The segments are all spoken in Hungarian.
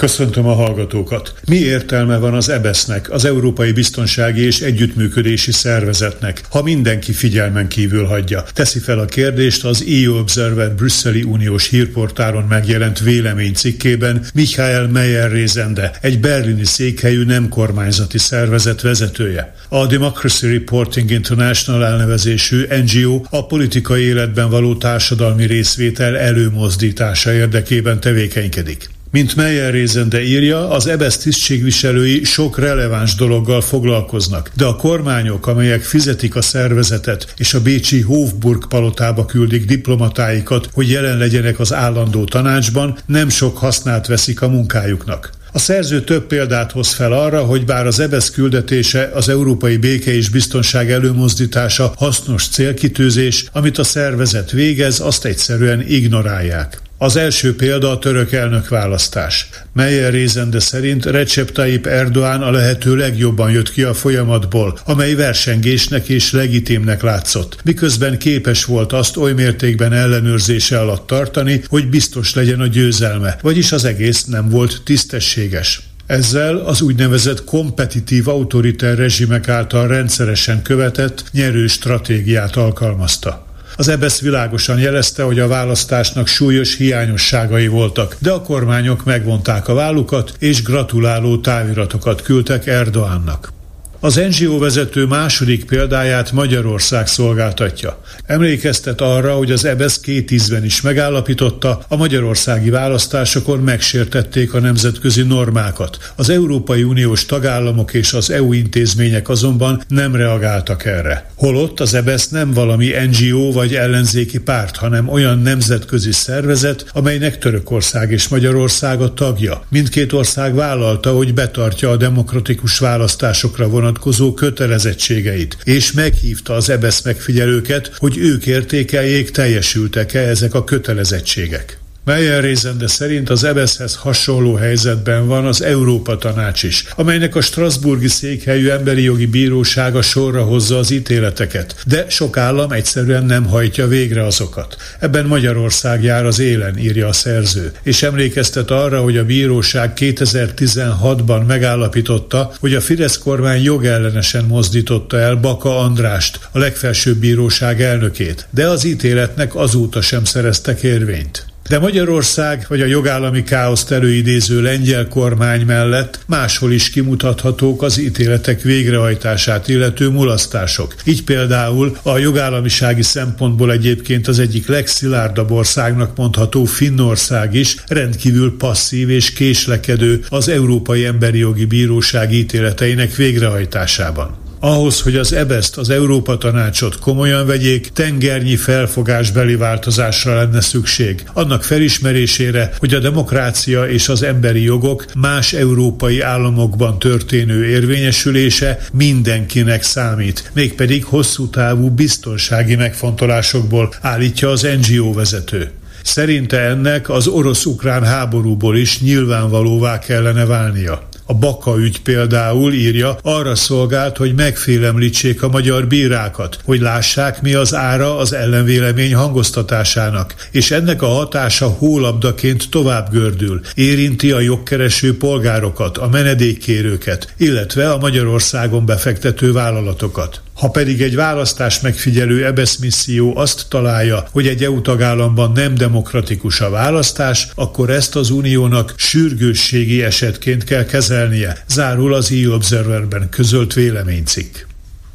Köszöntöm a hallgatókat. Mi értelme van az EBESZ-nek, az Európai Biztonsági és Együttműködési Szervezetnek, ha mindenki figyelmen kívül hagyja? Teszi fel a kérdést az EU Observer brüsszeli uniós hírportáron megjelent véleménycikkében Michael Meyer Rézende, egy berlini székhelyű nem kormányzati szervezet vezetője. A Democracy Reporting International elnevezésű NGO a politikai életben való társadalmi részvétel előmozdítása érdekében tevékenykedik. Mint Meyer Rézende írja, az EBSZ tisztségviselői sok releváns dologgal foglalkoznak, de a kormányok, amelyek fizetik a szervezetet és a bécsi Hofburg palotába küldik diplomatáikat, hogy jelen legyenek az állandó tanácsban, nem sok hasznát veszik a munkájuknak. A szerző több példát hoz fel arra, hogy bár az EBSZ küldetése az európai béke és biztonság előmozdítása hasznos célkitűzés, amit a szervezet végez, azt egyszerűen ignorálják. Az első példa a török elnök választás. Meyer Rézende szerint Recep Tayyip Erdoğan a lehető legjobban jött ki a folyamatból, amely versengésnek és legitimnek látszott, miközben képes volt azt oly mértékben ellenőrzése alatt tartani, hogy biztos legyen a győzelme, vagyis az egész nem volt tisztességes. Ezzel az úgynevezett kompetitív autoriter rezsimek által rendszeresen követett nyerő stratégiát alkalmazta. Az EBSZ világosan jelezte, hogy a választásnak súlyos hiányosságai voltak, de a kormányok megvonták a vállukat és gratuláló táviratokat küldtek Erdoánnak. Az NGO vezető második példáját Magyarország szolgáltatja. Emlékeztet arra, hogy az EBSZ két ízben is megállapította, a magyarországi választásokon megsértették a nemzetközi normákat. Az Európai Uniós tagállamok és az EU intézmények azonban nem reagáltak erre. Holott az EBSZ nem valami NGO vagy ellenzéki párt, hanem olyan nemzetközi szervezet, amelynek Törökország és Magyarország a tagja. Mindkét ország vállalta, hogy betartja a demokratikus választásokra vonatkozó vonatkozó kötelezettségeit, és meghívta az EBSZ megfigyelőket, hogy ők értékeljék, teljesültek-e ezek a kötelezettségek. Meyer Rézende szerint az EBSZ-hez hasonló helyzetben van az Európa Tanács is, amelynek a Strasburgi székhelyű emberi jogi bírósága sorra hozza az ítéleteket, de sok állam egyszerűen nem hajtja végre azokat. Ebben Magyarország jár az élen, írja a szerző, és emlékeztet arra, hogy a bíróság 2016-ban megállapította, hogy a Fidesz kormány jogellenesen mozdította el Baka Andrást, a legfelsőbb bíróság elnökét, de az ítéletnek azóta sem szereztek érvényt. De Magyarország vagy a jogállami káoszt előidéző lengyel kormány mellett máshol is kimutathatók az ítéletek végrehajtását illető mulasztások. Így például a jogállamisági szempontból egyébként az egyik legszilárdabb országnak mondható Finnország is rendkívül passzív és késlekedő az Európai Emberi Jogi Bíróság ítéleteinek végrehajtásában. Ahhoz, hogy az EBESzt, az Európa Tanácsot komolyan vegyék, tengernyi felfogásbeli változásra lenne szükség. Annak felismerésére, hogy a demokrácia és az emberi jogok más európai államokban történő érvényesülése mindenkinek számít, mégpedig hosszú távú biztonsági megfontolásokból állítja az NGO vezető. Szerinte ennek az orosz-ukrán háborúból is nyilvánvalóvá kellene válnia. A Baka ügy például írja, arra szolgált, hogy megfélemlítsék a magyar bírákat, hogy lássák mi az ára az ellenvélemény hangoztatásának, és ennek a hatása hólabdaként tovább gördül, érinti a jogkereső polgárokat, a menedékkérőket, illetve a Magyarországon befektető vállalatokat. Ha pedig egy választás megfigyelő EBESZ misszió azt találja, hogy egy EU tagállamban nem demokratikus a választás, akkor ezt az uniónak sürgősségi esetként kell kezelnie, zárul az EU Observerben közölt véleménycikk.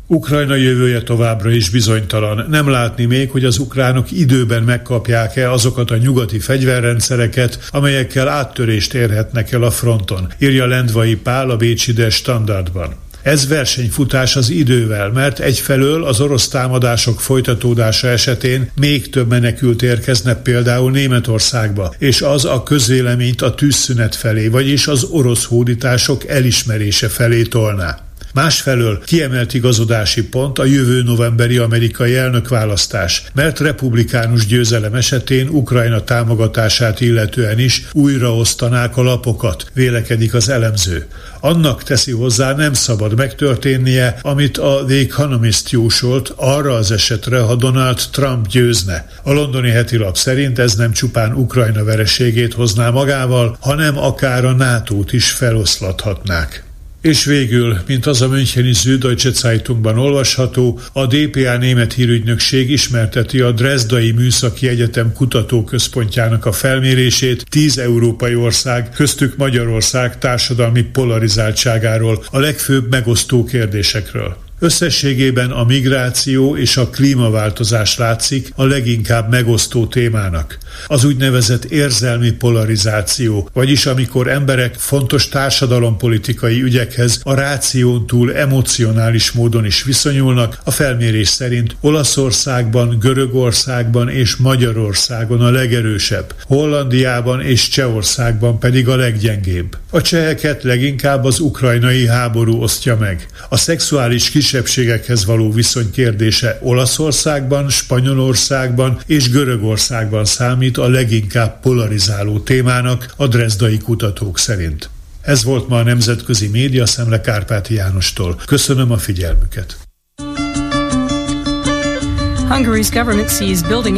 Ukrajna jövője továbbra is bizonytalan. Nem látni még, hogy az ukránok időben megkapják-e azokat a nyugati fegyverrendszereket, amelyekkel áttörést érhetnek el a fronton, írja Lendvai Pál a Bécsi De Standardban. Ez versenyfutás az idővel, mert egyfelől az orosz támadások folytatódása esetén még több menekült érkezne például Németországba, és az a közvéleményt a tűzszünet felé, vagyis az orosz hódítások elismerése felé tolná. Másfelől kiemelt igazodási pont a jövő novemberi amerikai elnökválasztás, mert republikánus győzelem esetén Ukrajna támogatását illetően is újraosztanák a lapokat, vélekedik az elemző. Annak teszi hozzá nem szabad megtörténnie, amit a The Economist jósolt arra az esetre, ha Donald Trump győzne. A londoni heti lap szerint ez nem csupán Ukrajna vereségét hozná magával, hanem akár a NATO-t is feloszlathatnák. És végül, mint az a Müncheni Süddeutsche Zeitungban olvasható, a DPA német hírügynökség ismerteti a Dresdai Műszaki Egyetem kutatóközpontjának a felmérését tíz európai ország, köztük Magyarország társadalmi polarizáltságáról, a legfőbb megosztó kérdésekről. Összességében a migráció és a klímaváltozás látszik a leginkább megosztó témának. Az úgynevezett érzelmi polarizáció, vagyis amikor emberek fontos társadalompolitikai ügyekhez a ráción túl emocionális módon is viszonyulnak, a felmérés szerint Olaszországban, Görögországban és Magyarországon a legerősebb, Hollandiában és Csehországban pedig a leggyengébb. A cseheket leginkább az ukrajnai háború osztja meg. A szexuális kis kisebbségekhez való viszony kérdése Olaszországban, Spanyolországban és Görögországban számít a leginkább polarizáló témának a drezdai kutatók szerint. Ez volt ma a Nemzetközi Média Szemle Kárpáti Jánostól. Köszönöm a figyelmüket.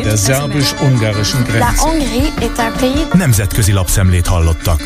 Der szerbus-ungarischen Grenze. Nemzetközi lapszemlét hallottak.